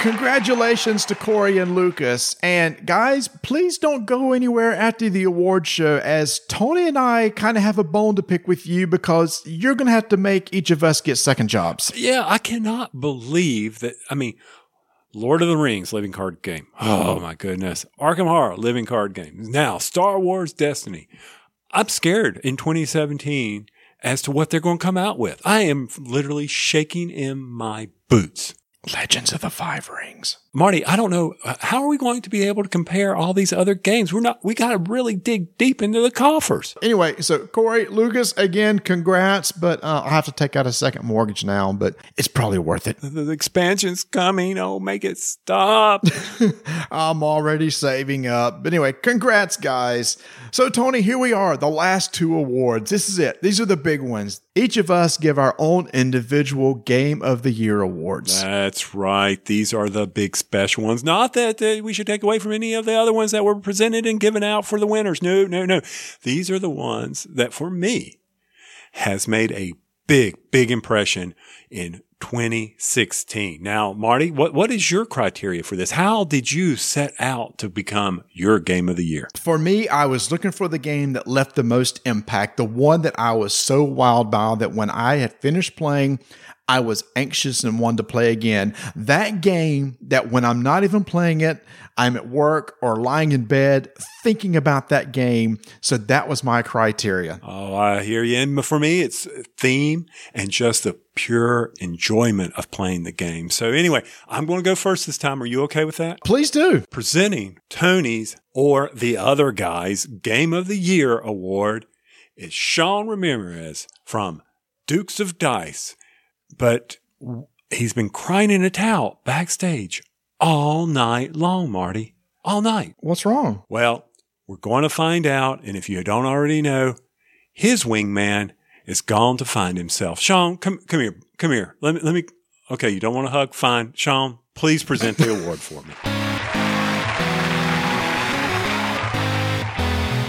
Congratulations to Corey and Lucas. And guys, please don't go anywhere after the award show as Tony and I kind of have a bone to pick with you because you're going to have to make each of us get second jobs. Yeah, I cannot believe that. I mean, Lord of the Rings living card game. Oh, oh my goodness. Arkham Horror living card game. Now, Star Wars Destiny. I'm scared in 2017 as to what they're going to come out with. I am literally shaking in my boots. Legends of the Five Rings. Marty, I don't know uh, how are we going to be able to compare all these other games. We're not. We got to really dig deep into the coffers. Anyway, so Corey, Lucas, again, congrats. But uh, I'll have to take out a second mortgage now. But it's probably worth it. The, the expansion's coming. Oh, make it stop. I'm already saving up. But anyway, congrats, guys. So Tony, here we are, the last two awards. This is it. These are the big ones. Each of us give our own individual Game of the Year awards. That's right. These are the big special ones. Not that uh, we should take away from any of the other ones that were presented and given out for the winners. No, no, no. These are the ones that for me has made a big, big impression in 2016. Now, Marty, what, what is your criteria for this? How did you set out to become your game of the year? For me, I was looking for the game that left the most impact, the one that I was so wild by that when I had finished playing, I was anxious and wanted to play again. That game that when I'm not even playing it, I'm at work or lying in bed thinking about that game. So that was my criteria. Oh, I hear you. And for me, it's theme and just the pure enjoyment of playing the game. So anyway, I'm going to go first this time. Are you okay with that? Please do. Presenting Tony's or the other guy's Game of the Year award is Sean Ramirez from Dukes of Dice. But he's been crying in a towel backstage all night long, Marty. All night. What's wrong? Well, we're going to find out. And if you don't already know, his wingman is gone to find himself. Sean, come, come here. Come here. Let me, let me. Okay. You don't want to hug? Fine. Sean, please present the award for me.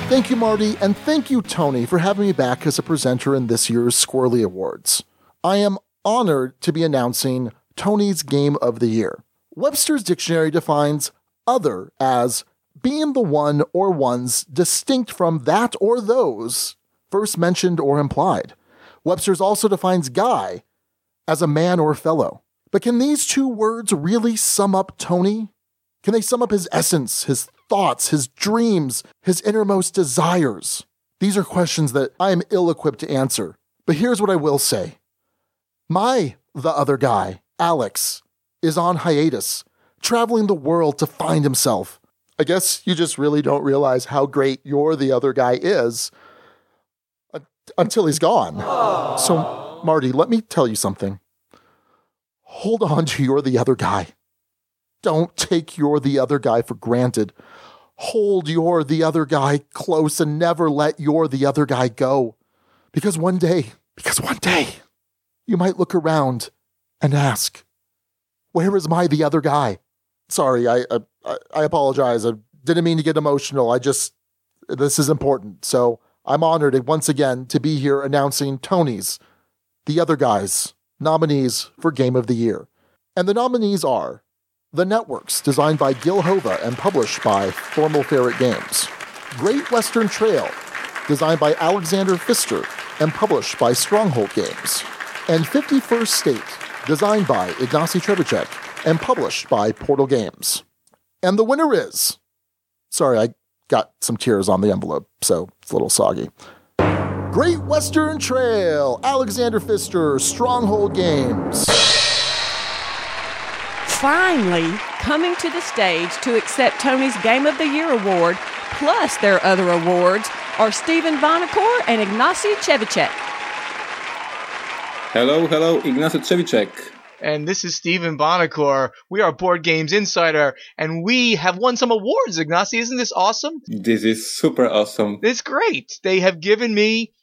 Thank you, Marty, and thank you, Tony, for having me back as a presenter in this year's Squirrely Awards. I am honored to be announcing Tony's Game of the Year. Webster's Dictionary defines other as being the one or ones distinct from that or those first mentioned or implied. Webster's also defines guy as a man or fellow. But can these two words really sum up Tony? Can they sum up his essence, his thoughts, his dreams, his innermost desires? These are questions that I am ill equipped to answer. But here's what I will say My, the other guy, Alex, is on hiatus, traveling the world to find himself. I guess you just really don't realize how great your the other guy is uh, until he's gone. So, Marty, let me tell you something. Hold on to your the other guy. Don't take your the other guy for granted. Hold your the other guy close and never let your the other guy go. Because one day, because one day, you might look around and ask, Where is my the other guy? Sorry, I, I, I apologize. I didn't mean to get emotional. I just, this is important. So I'm honored once again to be here announcing Tony's, the other guys, nominees for Game of the Year. And the nominees are The Networks, designed by Gil Hova and published by Formal Ferret Games. Great Western Trail, designed by Alexander Pfister and published by Stronghold Games. And 51st State, designed by Ignacy Trzewiczek and published by Portal Games. And the winner is. Sorry, I got some tears on the envelope, so it's a little soggy. Great Western Trail, Alexander Pfister, Stronghold Games. Finally, coming to the stage to accept Tony's Game of the Year award, plus their other awards, are Stephen Buonocore and Ignacy Trzewiczek. Hello, hello, Ignacy Trzewiczek. And this is Stephen Buonocore. We are Board Games Insider, and we have won some awards, Ignacy. Isn't this awesome? This is super awesome. It's great. They have given me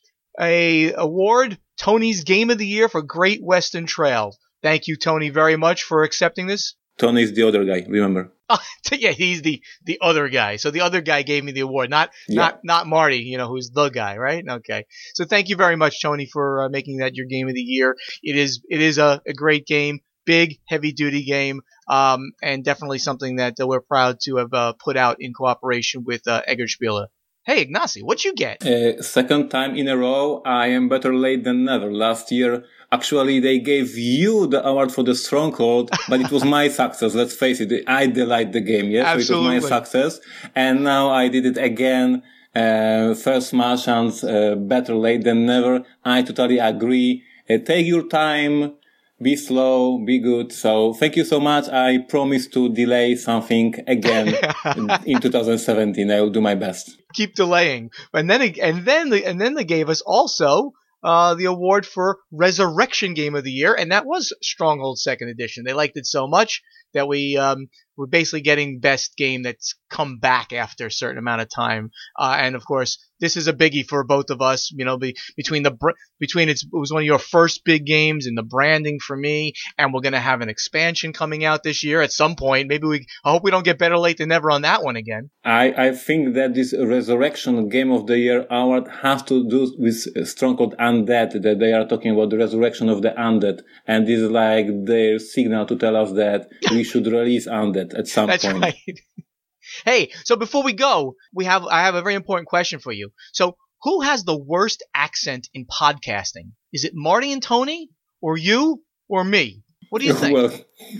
a award, Tony's Game of the Year for Great Western Trail. Thank you, Tony, very much for accepting this. Tony is the other guy, remember? yeah, he's the the other guy. So the other guy gave me the award, not Yeah. not not Marty, you know, who's the guy, right? Okay. So thank you very much, Tony, for uh, making that your game of the year. It is it is a, a great game, big, heavy duty game, um, and definitely something that uh, we're proud to have uh, put out in cooperation with uh, eggertspiele. Hey, Ignacy, what you get? Uh, second time in a row, I am better late than never. Last year, actually, they gave you the award for the stronghold, but it was my success. Let's face it. I delight the game. Yes, so it was my success. And now I did it again. Uh, first Martians, uh, better late than never. I totally agree. Uh, take your time. Be slow, be good. So thank you so much. I promise to delay something again in 2017. I will do my best. keep delaying. And then and then and then they gave us also uh, the award for Resurrection Game of the Year, and that was Stronghold Second Edition. They liked it so much that we um, we're basically getting best game that's come back after a certain amount of time. Uh, and of course, this is a biggie for both of us. You know, be, between the between it's, it was one of your first big games and the branding for me, and we're gonna have an expansion coming out this year at some point. Maybe we. I hope we don't get better late than never on that one again. I, I think that this Resurrection Game of the Year award has to do with Stronghold Undead, that they are talking about the resurrection of the undead. And this is like their signal to tell us that we should release Undead at some That's point. right. hey, so before we go, we have I have a very important question for you. So, who has the worst accent in podcasting? Is it Marty and Tony, or you, or me? What do you think? Well,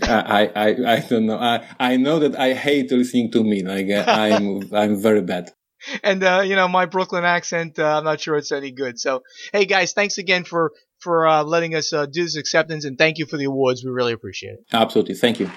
I, I, I don't know. I, I know that I hate listening to me. Like uh, I'm, I'm very bad. and uh, you know my Brooklyn accent, uh, I'm not sure it's any good. So, hey guys, thanks again for for uh, letting us uh, do this acceptance, and thank you for the awards. We really appreciate it. Absolutely. Thank you.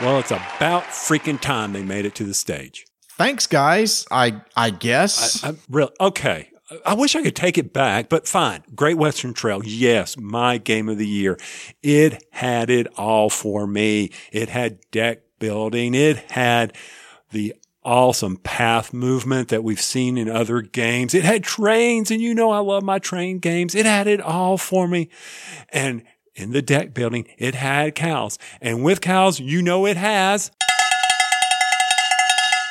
Well, it's about freaking time they made it to the stage. Thanks, guys. I I guess. I, I really okay. I wish I could take it back, but fine. Great Western Trail, yes, my game of the year. It had it all for me. It had deck building. It had the awesome path movement that we've seen in other games. It had trains, and you know I love my train games. It had it all for me. And in the deck building, it had cows. And with cows, you know it has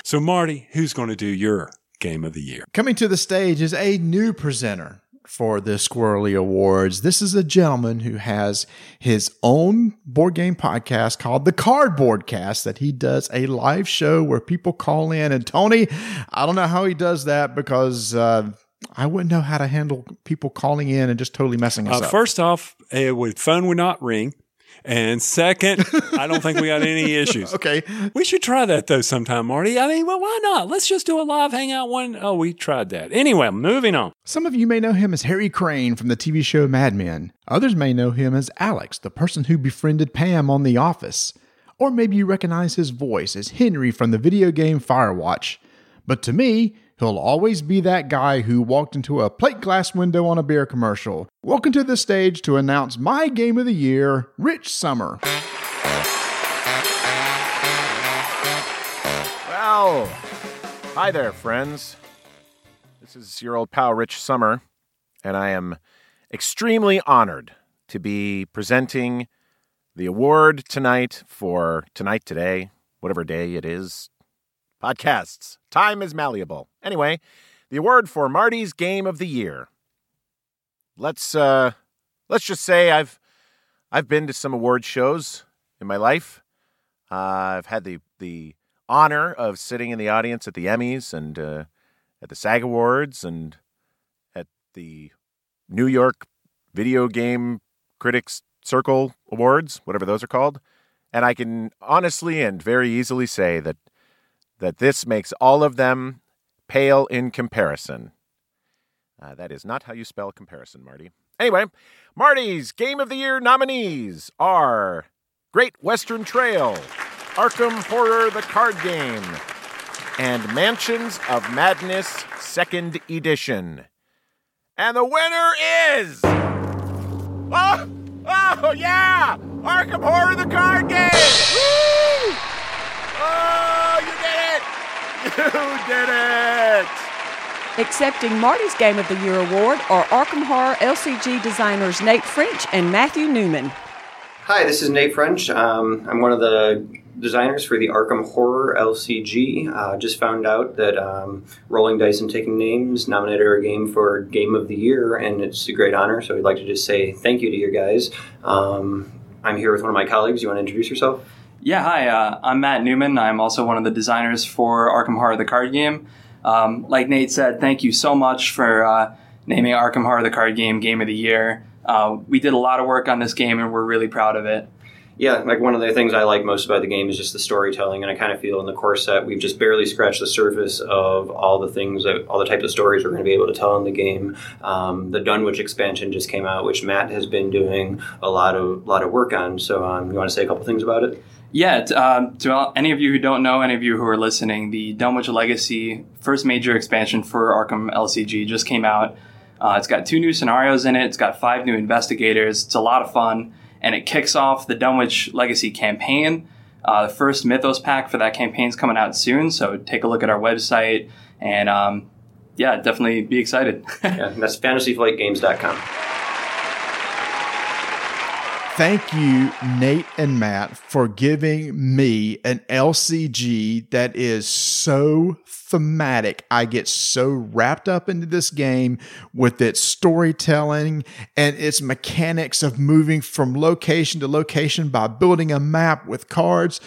So, Marty, who's going to do your game of the year? Coming to the stage is a new presenter for the Squirrely Awards. This is a gentleman who has his own board game podcast called The Cardboard Cast that he does a live show where people call in. And Tony, I don't know how he does that because uh, I wouldn't know how to handle people calling in and just totally messing us Uh, up. first off, it would phone would not ring. And second, I don't think we got any issues. okay. We should try that though sometime, Marty. I mean, well, why not? Let's just do a live hangout one. Oh, we tried that. Anyway, moving on. Some of you may know him as Harry Crane from the TV show Mad Men. Others may know him as Alex, the person who befriended Pam on The Office. Or maybe you recognize his voice as Henry from the video game Firewatch. But to me, he'll always be that guy who walked into a plate glass window on a beer commercial. Welcome to the stage to announce my game of the year, Rich Sommer. Well, hi there, friends. This is your old pal Rich Sommer, and I am extremely honored to be presenting the award tonight for Tonight Today, whatever day it is. Podcasts. Time is malleable. Anyway, the award for Marty's Game of the Year. Let's uh let's just say I've I've been to some award shows in my life. Uh, I've had the the honor of sitting in the audience at the Emmys and uh, at the SAG Awards and at the New York Video Game Critics Circle Awards, whatever those are called. And I can honestly and very easily say that that this makes all of them pale in comparison. Uh, that is not how you spell comparison, Marty. Anyway, Marty's Game of the Year nominees are Great Western Trail, Arkham Horror the Card Game, and Mansions of Madness Second Edition. And the winner is. Oh! Oh, yeah! Arkham Horror the Card Game! Woo! Oh, you did it! Did it! Accepting Marty's Game of the Year award are Arkham Horror LCG designers Nate French and Matthew Newman. Hi, this is Nate French. Um, I'm one of the designers for the Arkham Horror LCG. Uh, just found out that um, Rolling Dice and Taking Names nominated our game for Game of the Year, and it's a great honor. So we'd like to just say thank you to you guys. Um, I'm here with one of my colleagues. You want to introduce yourself? Yeah, hi. Uh, I'm Matt Newman. I'm also one of the designers for Arkham Horror the card game. Um, like Nate said, thank you so much for uh, naming Arkham Horror the card game Game of the Year. Uh, we did a lot of work on this game, and we're really proud of it. Yeah, like one of the things I like most about the game is just the storytelling, and I kind of feel in the core set we've just barely scratched the surface of all the things that all the types of stories we're going to be able to tell in the game. Um, the Dunwich expansion just came out, which Matt has been doing a lot of lot of work on. So, um, you want to say a couple things about it? Yeah, um, to all- any of you who don't know, any of you who are listening, the Dunwich Legacy first major expansion for Arkham LCG just came out. Uh, it's got two new scenarios in it. It's got five new investigators. It's a lot of fun, and it kicks off the Dunwich Legacy campaign. Uh, the first Mythos pack for that campaign is coming out soon, so take a look at our website and um, yeah, definitely be excited. yeah, that's fantasyflightgames.com. Thank you, Nate and Matt, for giving me an LCG that is so thematic. I get so wrapped up into this game with its storytelling and its mechanics of moving from location to location by building a map with cards.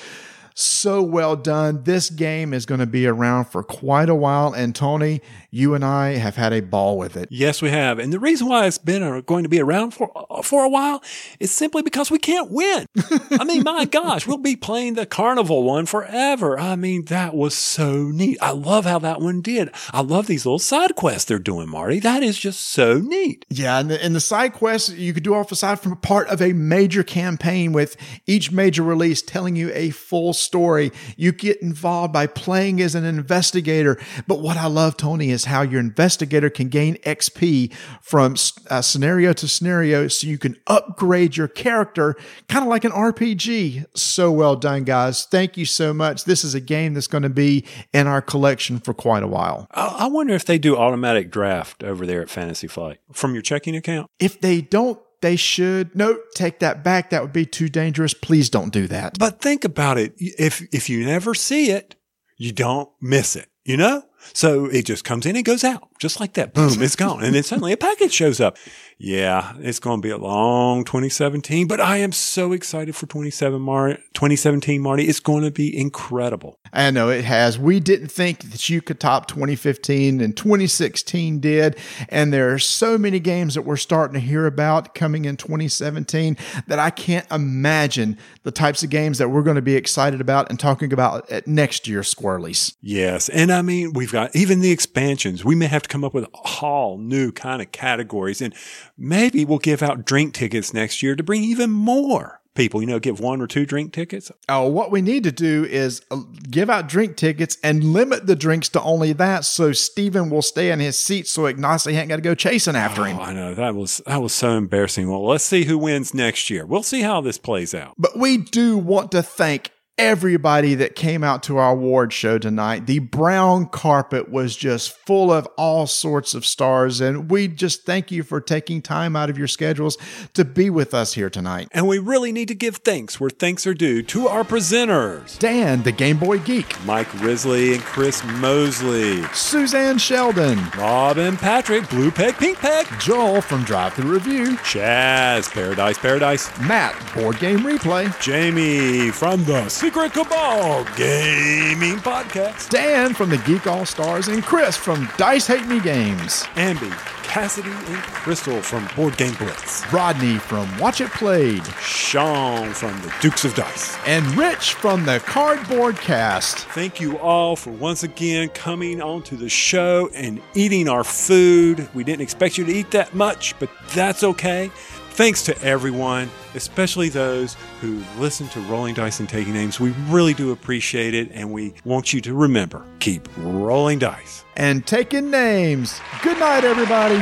So well done. This game is going to be around for quite a while. And Tony, you and I have had a ball with it. Yes, we have. And the reason why it's been uh, going to be around for for a while is simply because we can't win. I mean, my gosh, we'll be playing the carnival one forever. I mean, that was so neat. I love how that one did. I love these little side quests they're doing, Marty. That is just so neat. Yeah, and the, and the side quests you could do off aside from a part of a major campaign with each major release telling you a full story. You get involved by playing as an investigator. But what I love, Tony, is how your investigator can gain XP from uh, scenario to scenario so you can upgrade your character kind of like an RPG. So well done, guys. Thank you so much. This is a game that's going to be in our collection for quite a while. I, I wonder if they do automatic draft over there at Fantasy Flight from your checking account. If they don't, they should. No, take that back. That would be too dangerous. Please don't do that. But think about it. If if you never see it, you don't miss it, you know? So it just comes in and goes out just like that. Boom, it's gone. And then suddenly a package shows up. Yeah, it's going to be a long 2017, but I am so excited for 27 Mar- 2017, Marty. It's going to be incredible. I know it has. We didn't think that you could top 2015 and 2016 did. And there are so many games that we're starting to hear about coming in 2017 that I can't imagine the types of games that we're going to be excited about and talking about at next year's Squirrelies. Yes. And I mean, we've got even the expansions. We may have to come up with all new kind of categories and maybe we'll give out drink tickets next year to bring even more people, you know, give one or two drink tickets. Oh, what we need to do is uh, give out drink tickets and limit the drinks to only that so Steven will stay in his seat so Ignacy ain't got to go chasing after him. Oh, I know. That was that was so embarrassing. Well, let's see who wins next year. We'll see how this plays out. But we do want to thank everybody that came out to our award show tonight. The brown carpet was just full of all sorts of stars, and we just thank you for taking time out of your schedules to be with us here tonight. And we really need to give thanks where thanks are due to our presenters. Dan, the Game Boy Geek, Mike Risley and Chris Mosley, Suzanne Sheldon, Rob and Patrick, Blue Peg, Pink Peg, Joel from Drive Thru Review, Chaz, Paradise, Paradise, Matt, Board Game Replay, Jamie from the Secret Cabal Gaming Podcast. Dan from the Geek All Stars, and Chris from Dice Hate Me Games. Amby, Cassidy, and Crystal from Board Game Blitz. Rodney from Watch It Played. Sean from the Dukes of Dice. And Rich from the Cardboard Cast. Thank you all for once again coming onto the show and eating our food. We didn't expect you to eat that much, but that's okay. Thanks to everyone, especially those who listen to Rolling Dice and Taking Names. We really do appreciate it, and we want you to remember keep rolling dice and taking names. Good night, everybody.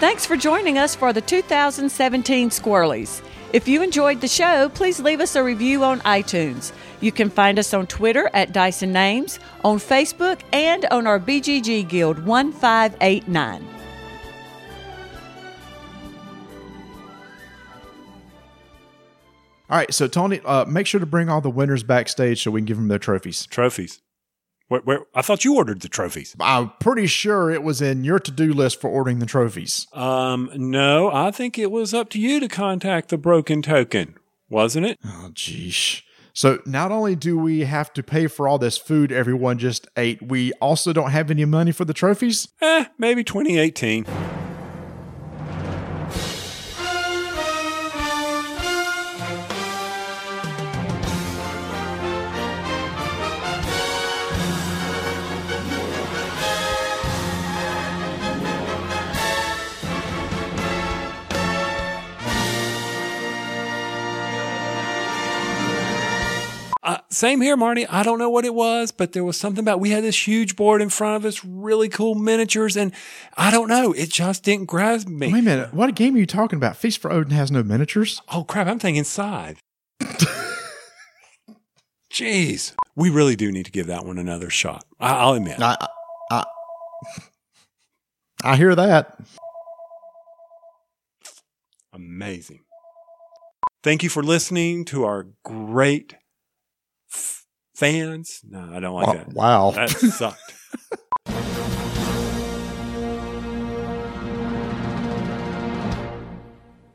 Thanks for joining us for the 2017 Squirrelies. If you enjoyed the show, please leave us a review on iTunes. You can find us on Twitter at Dyson Names, on Facebook, and on our BGG Guild 1589. All right, so Tony, uh, make sure to bring all the winners backstage so we can give them their trophies. Trophies. Where, where, I thought you ordered the trophies. I'm pretty sure it was in your to-do list for ordering the trophies. Um, no, I think it was up to you to contact the broken token, wasn't it? Oh, geesh. So not only do we have to pay for all this food everyone just ate, we also don't have any money for the trophies? Eh, maybe 2018. Same here, Marty. I don't know what it was, but there was something about we had this huge board in front of us, really cool miniatures, and I don't know. It just didn't grasp me. Wait a minute. What game are you talking about? Feast for Odin has no miniatures? Oh, crap. I'm thinking Scythe. Jeez. We really do need to give that one another shot. I- I'll admit. I, I, I hear that. Amazing. Thank you for listening to our great fans. No, I don't like oh, that. Wow. That sucked.